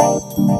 FM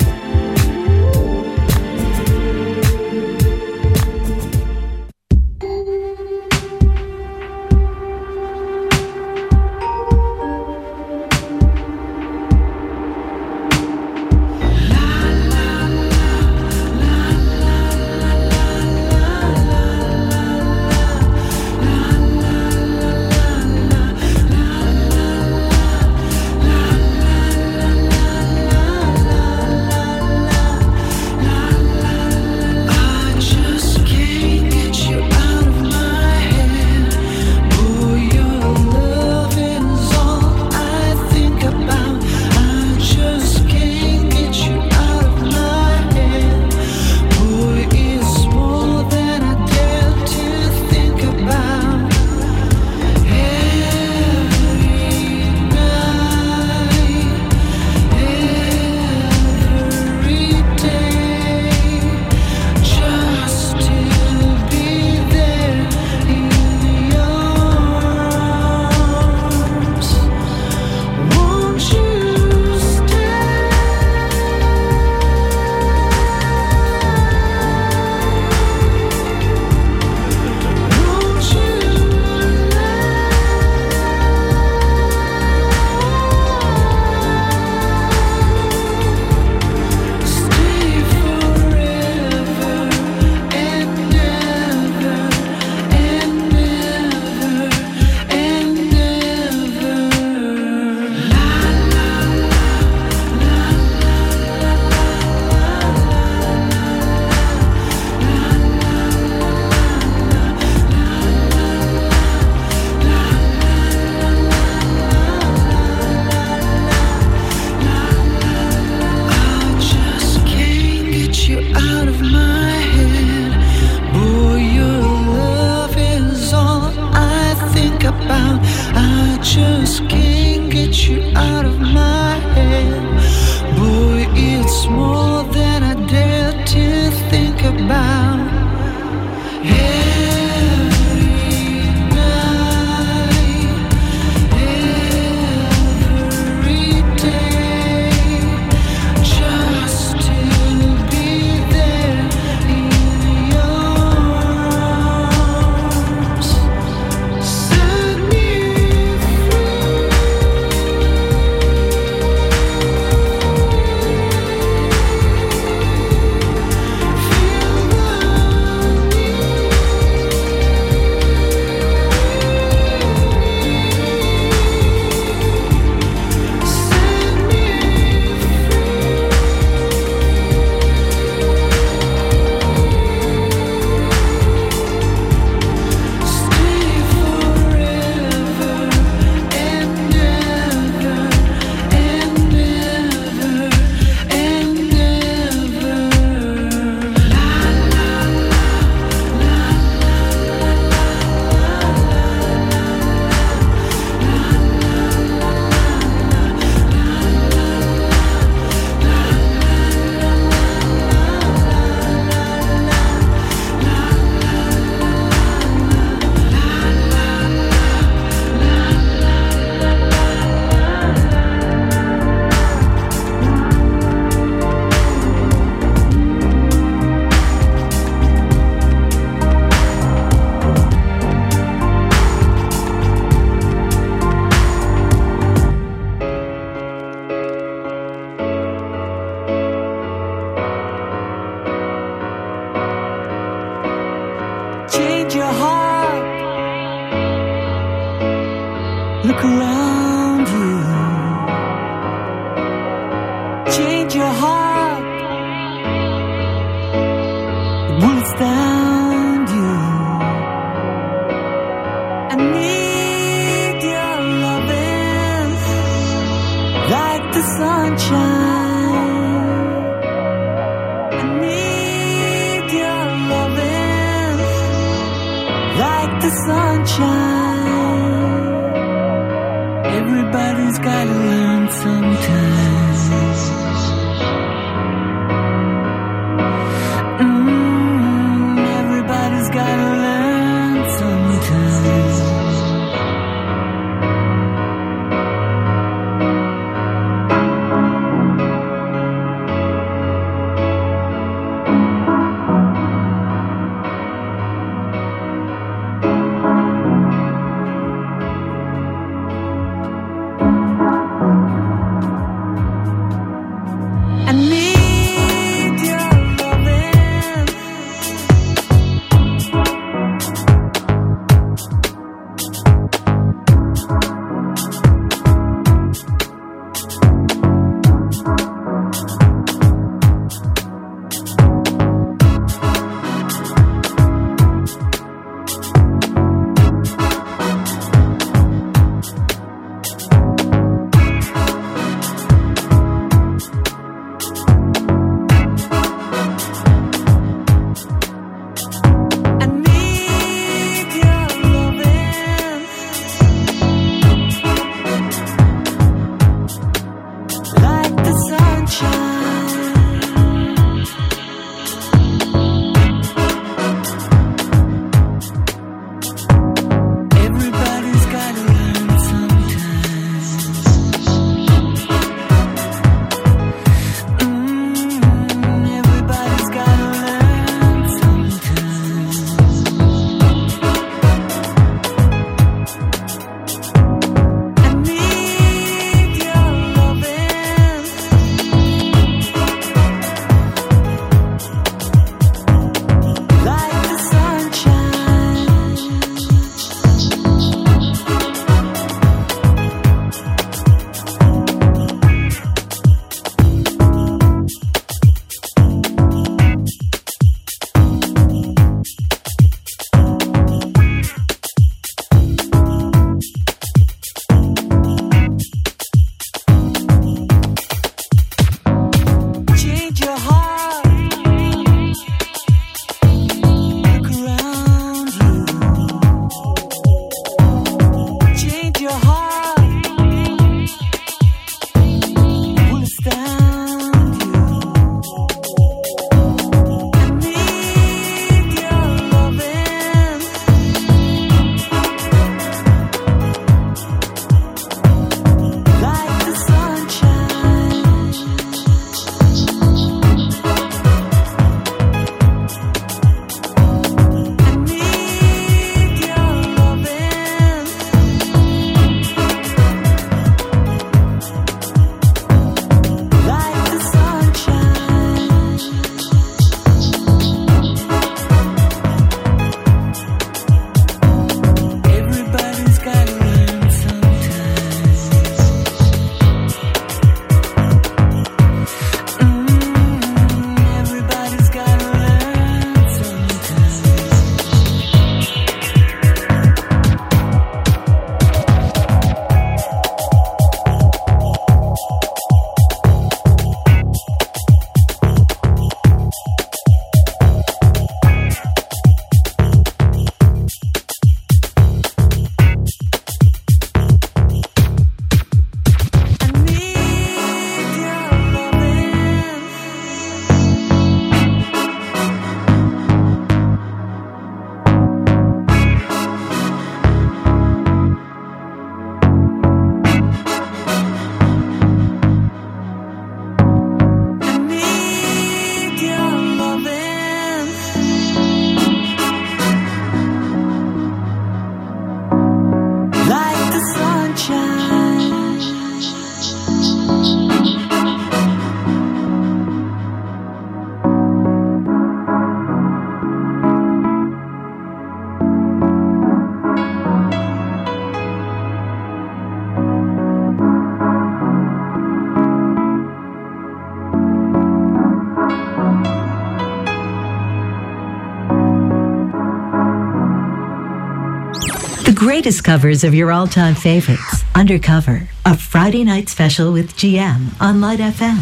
Greatest covers of your all-time favorites. Undercover, a Friday night special with GM on Light FM.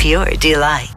Pure delight.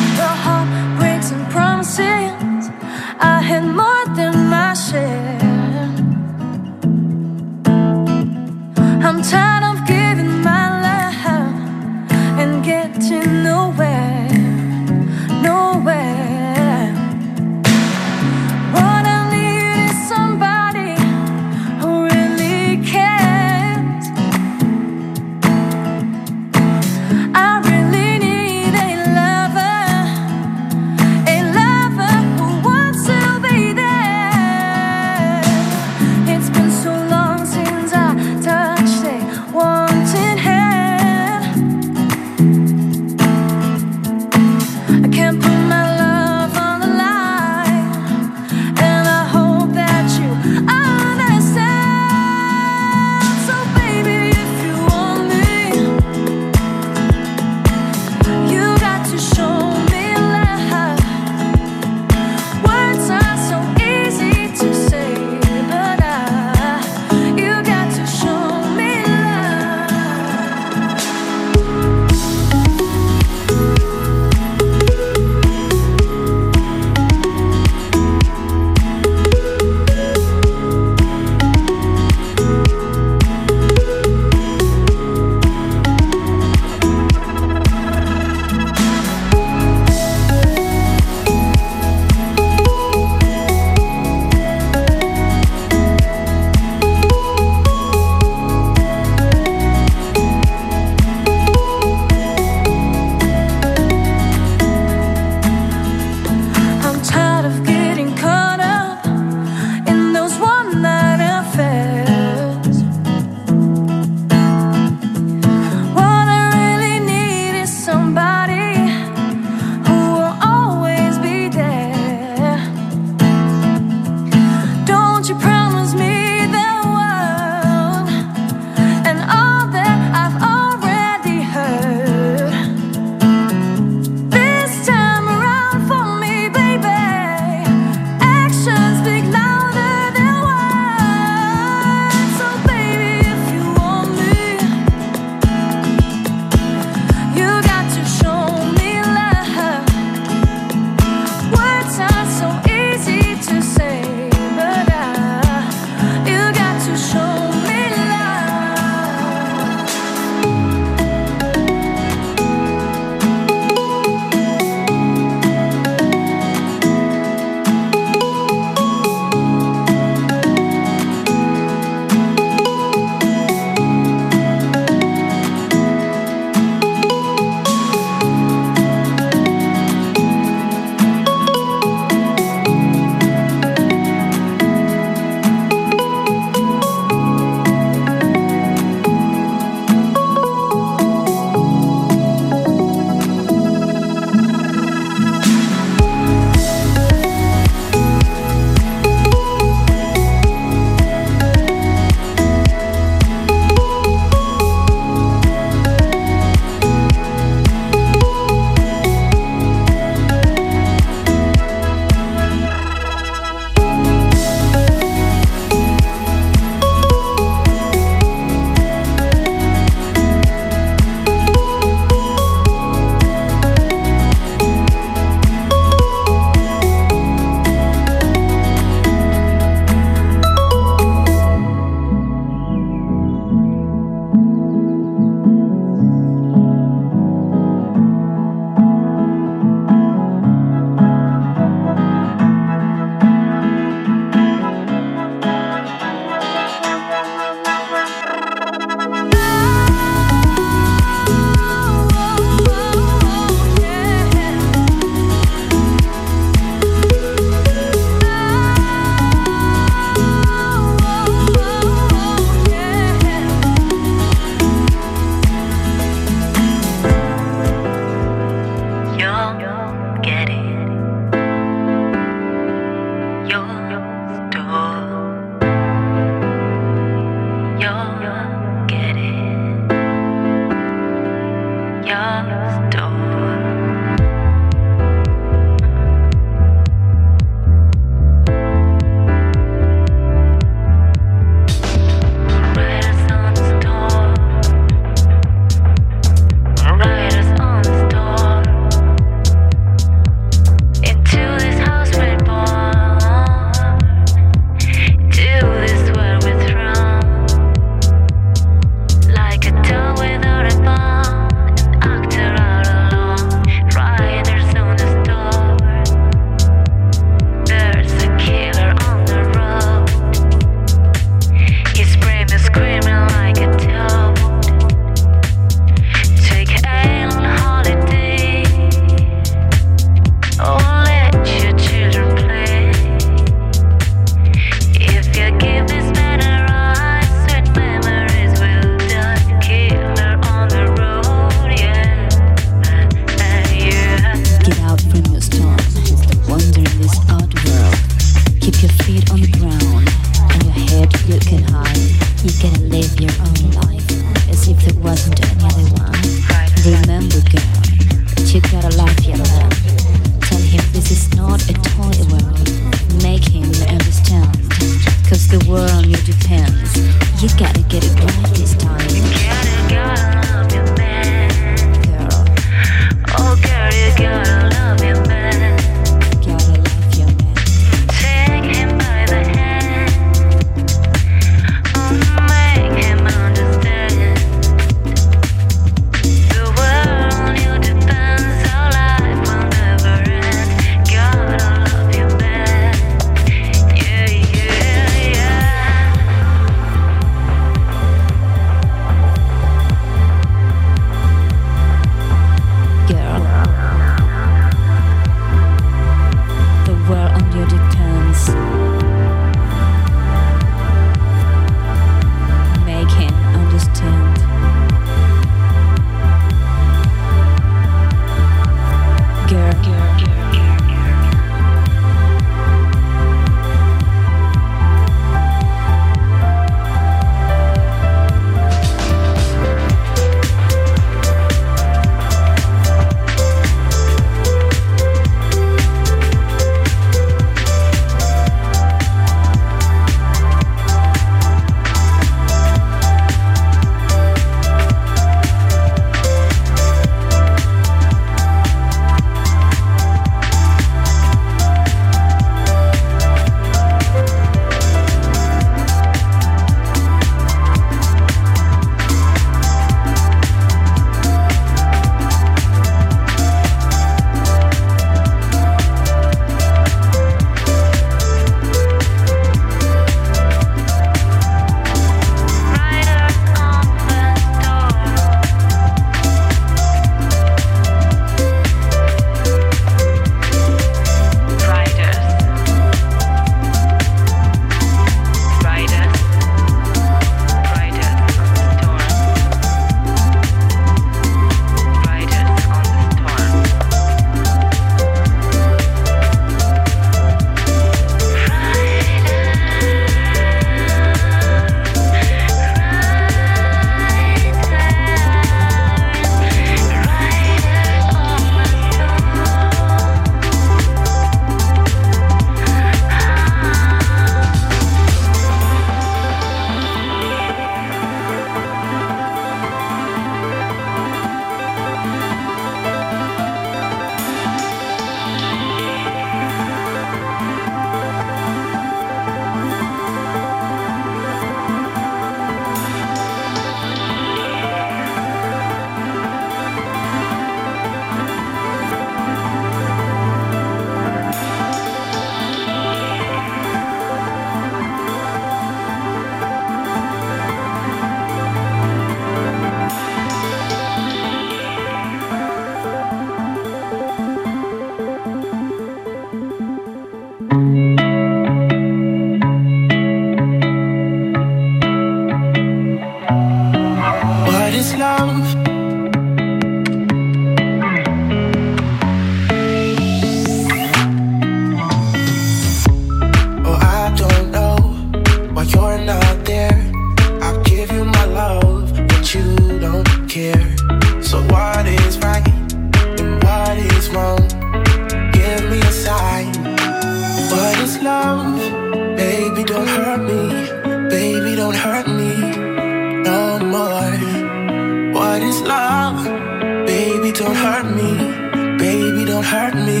hurt me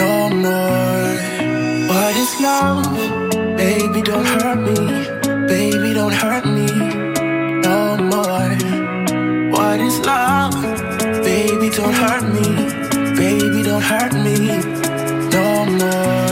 no more. What is love? Baby, don't hurt me. Baby, don't hurt me no more. What is love? Baby, don't hurt me. Baby, don't hurt me no more.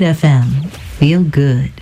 FM. Feel good.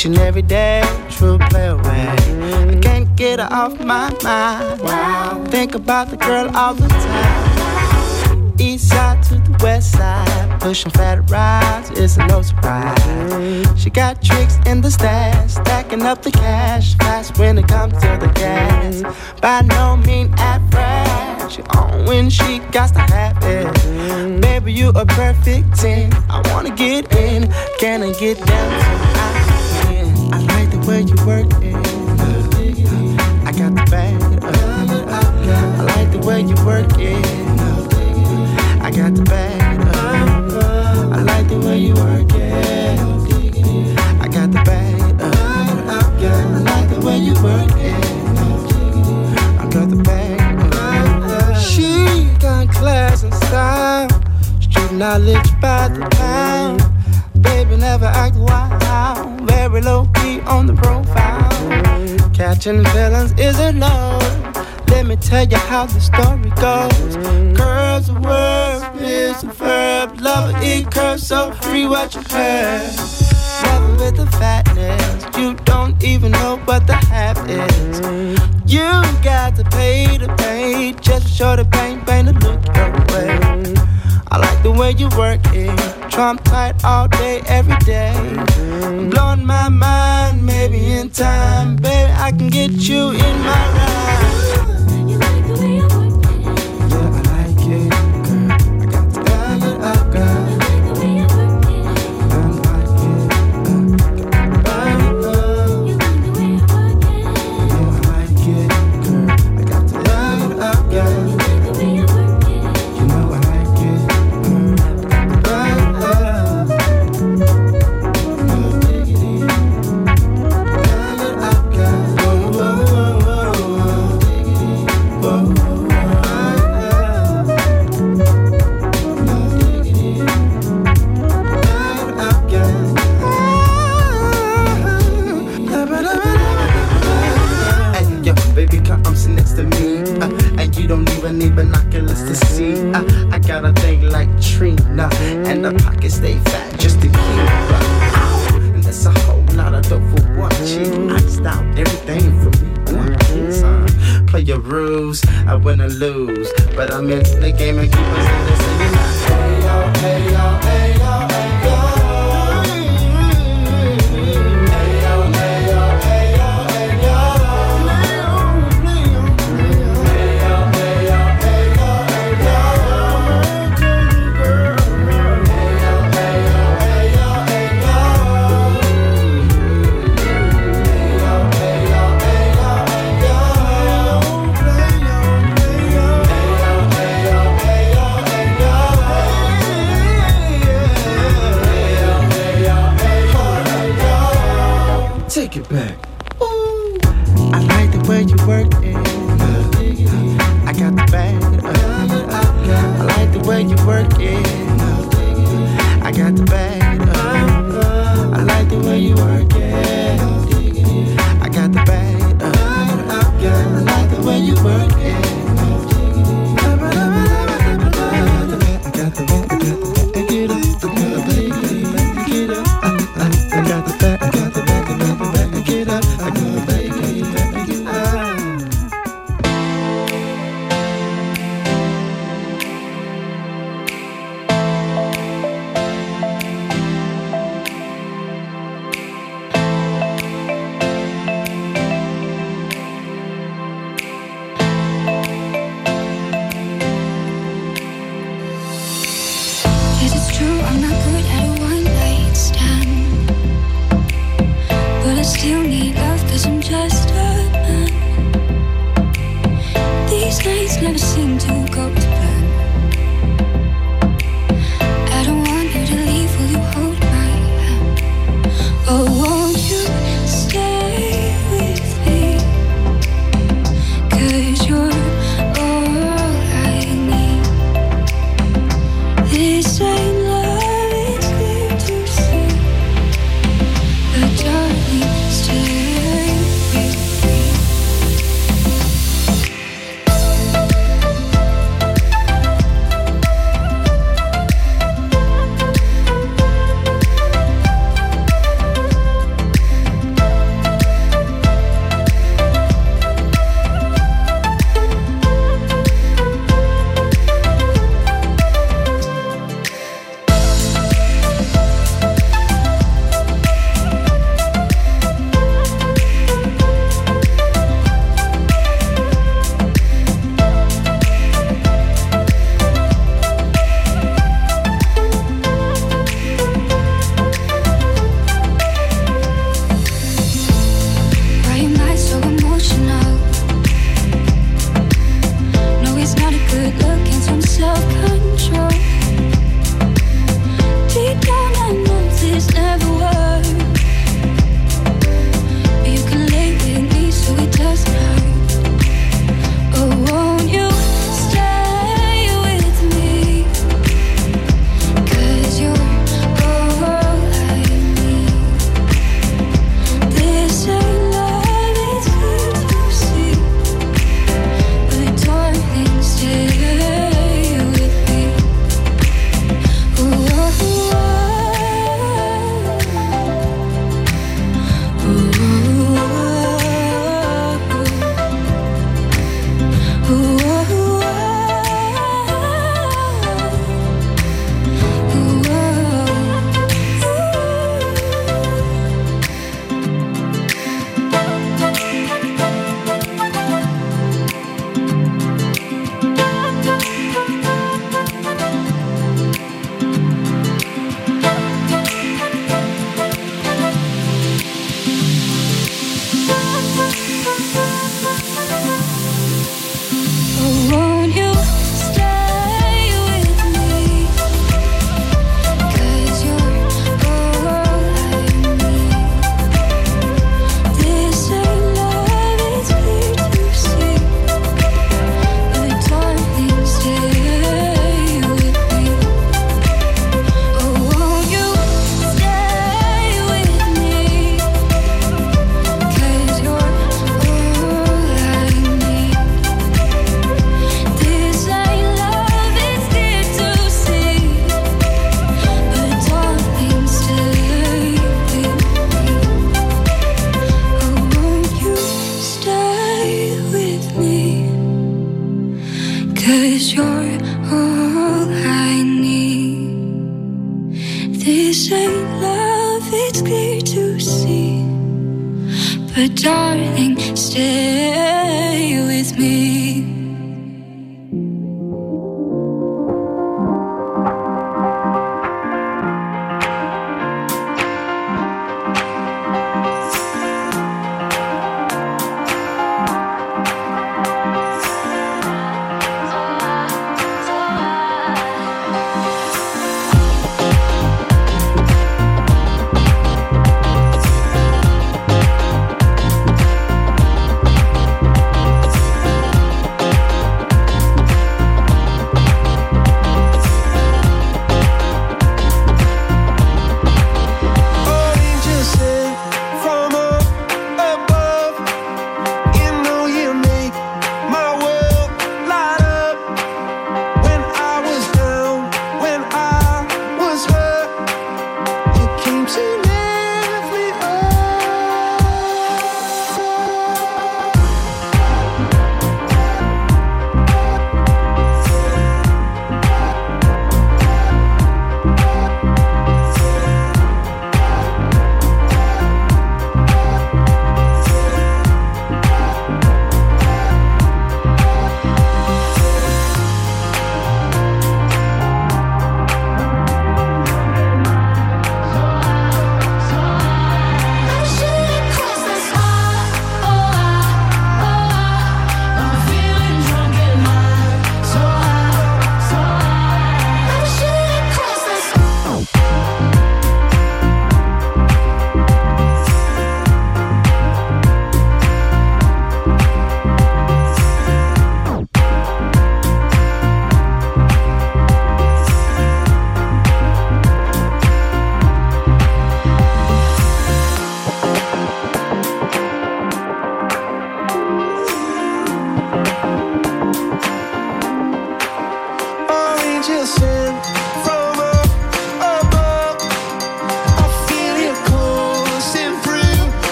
Each and every day. True play away. I can't get her off my mind. Wow. Think about the girl all the time. East side to the west side, pushing fat rides, it's no surprise. She got tricks in the stash, stacking up the cash, fast when it comes to the gas. By no means average, she on when she got to have it. Baby, you a perfect 10. I wanna get in, can I get down? Where you work it. I got the bag I like the way you work it. I got the bag I like the way you work it. I got the bag I like the way you work it. I got the bag. She got class and style. Street knowledge by the pound. Baby never act wild very low key on the profile. Catching feelings isn't love. Let me tell you how the story goes. Curves are worth, is a verb. Love it curves, so free what you heard. Love with the fatness, you don't even know what the half is. You got to pay the pain just show the pain, pain to look your way. I like the way you work it. Trump tight all day, every day. Blowing my mind, maybe in time, baby, I can get you in my ride. You like the way I work gonna need binoculars to see. I, uh, I got a thing like Trina, and the pockets stay fat just to keep up. And that's a whole lot of dope for one I Iced out everything for me. One kiss, play your rules, I win or lose. But I'm in the game and keep us in this. Hey, yo, hey, yo, hey, yo. But darling, stay with me.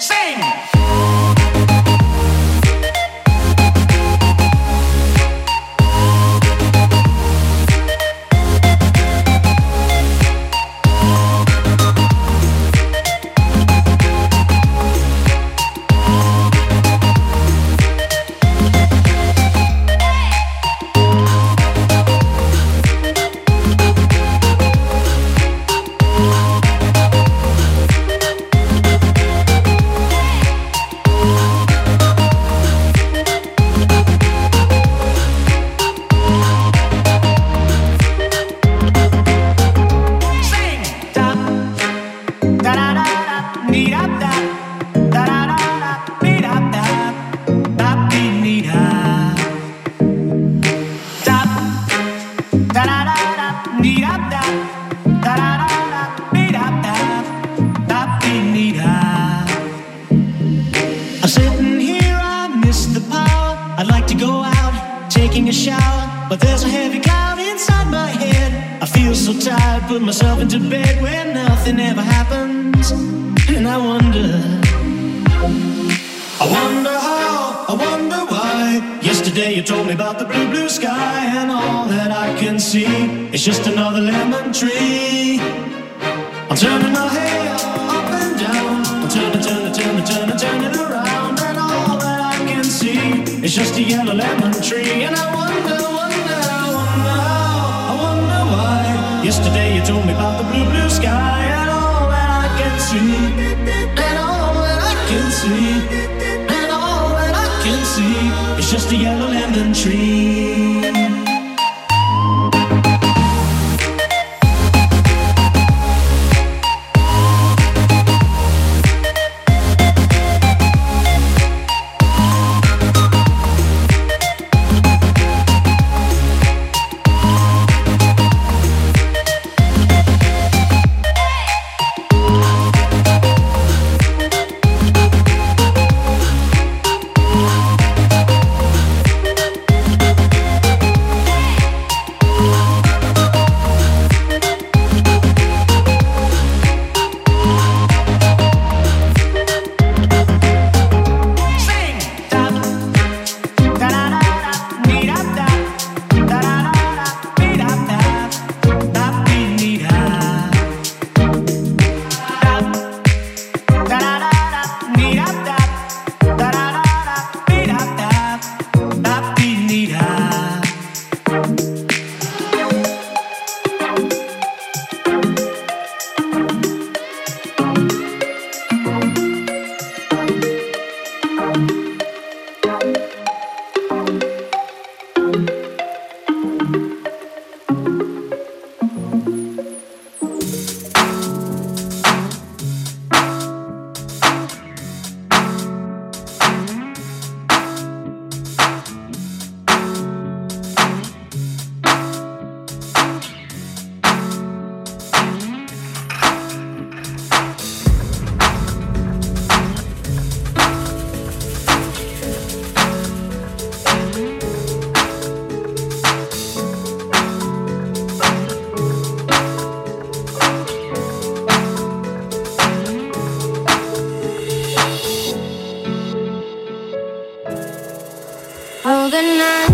Sing! the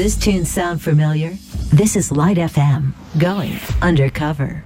Does this tune sound familiar? This is Light FM, going undercover.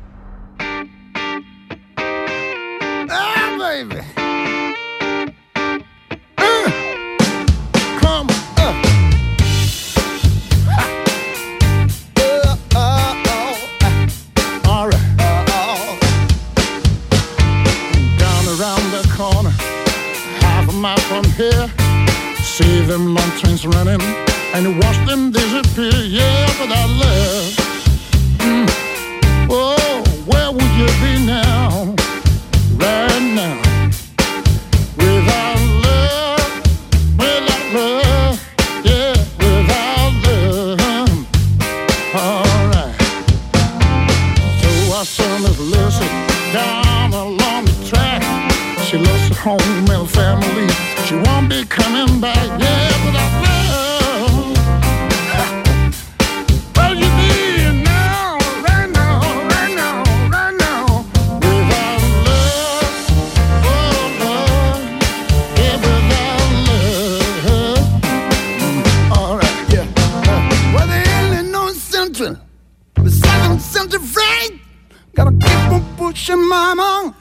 Gotta keep on pushing, mama.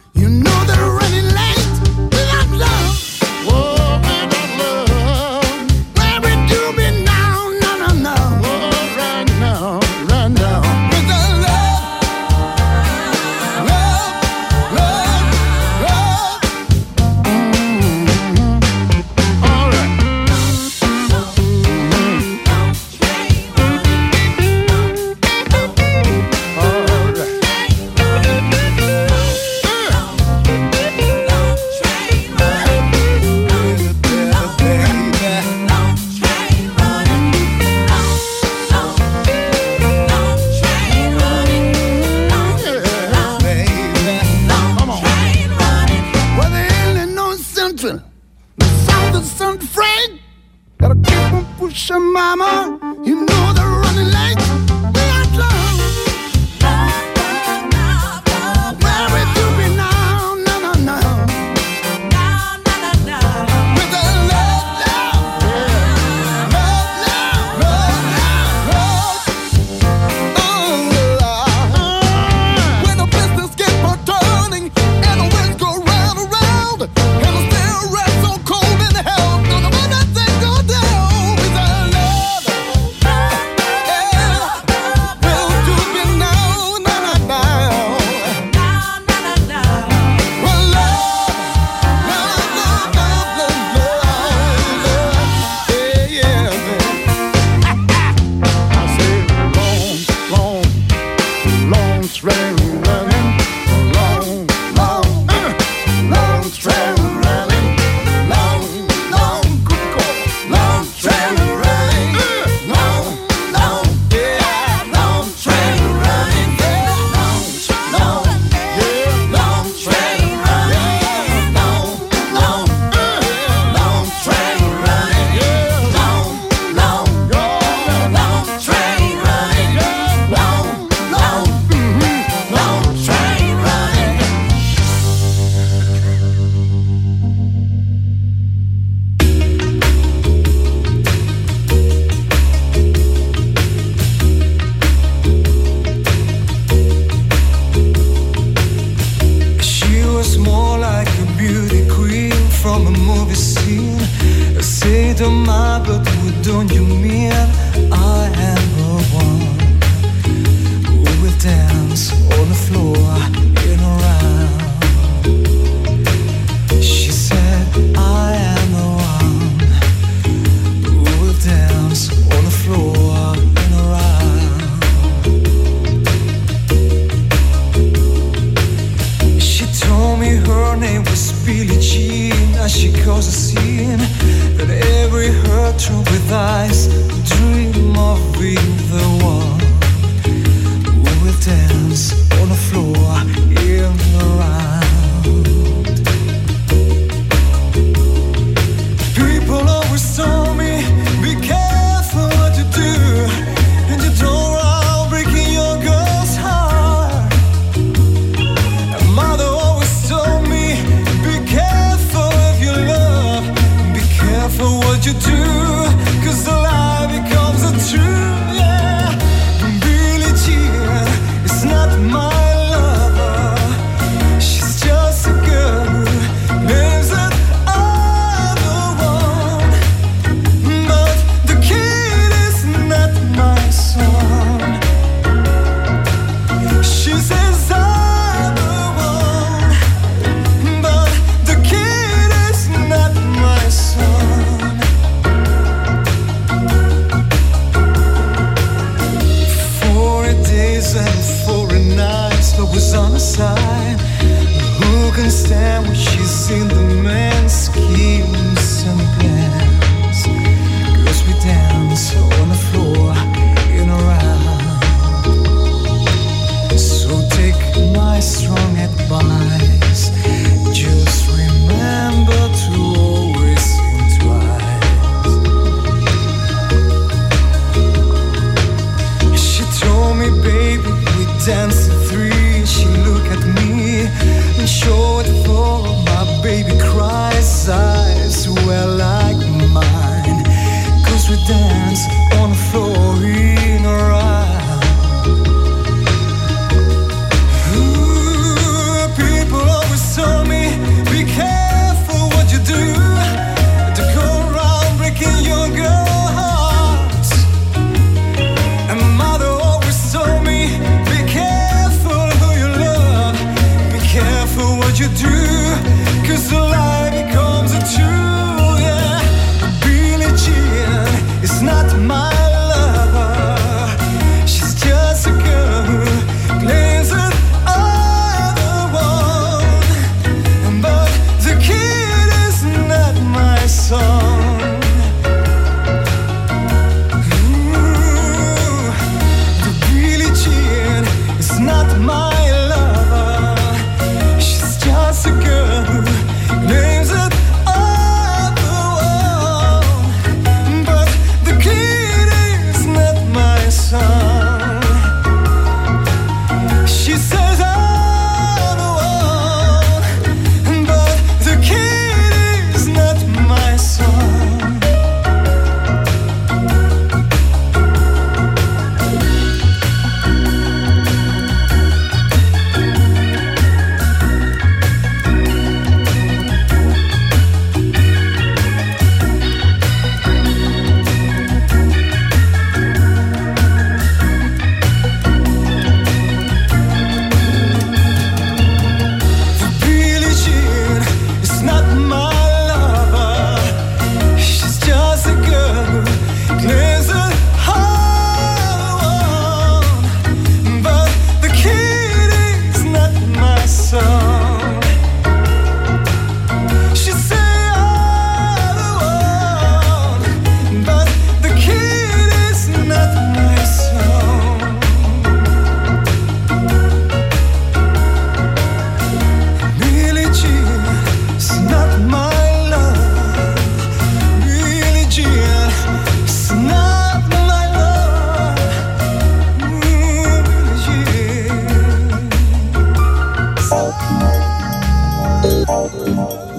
Oh, the time.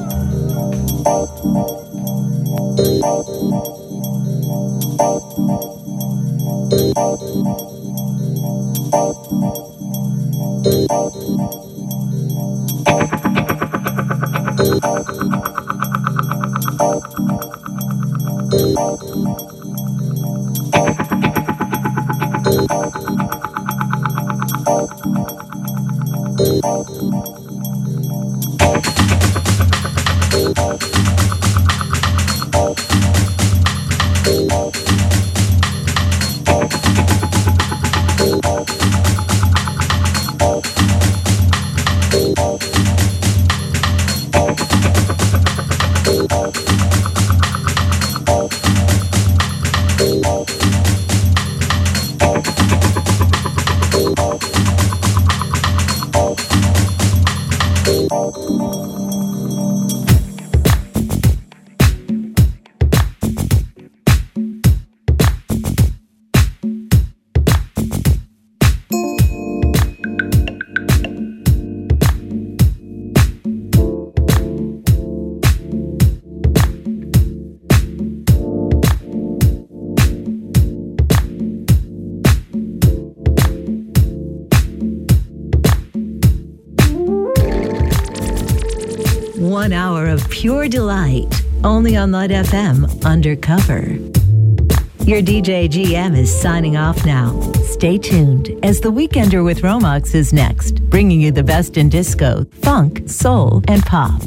Only on Light FM Undercover. Your DJ GM is signing off now. Stay tuned as The Weekender with Romax is next, bringing you the best in disco, funk, soul, and pop.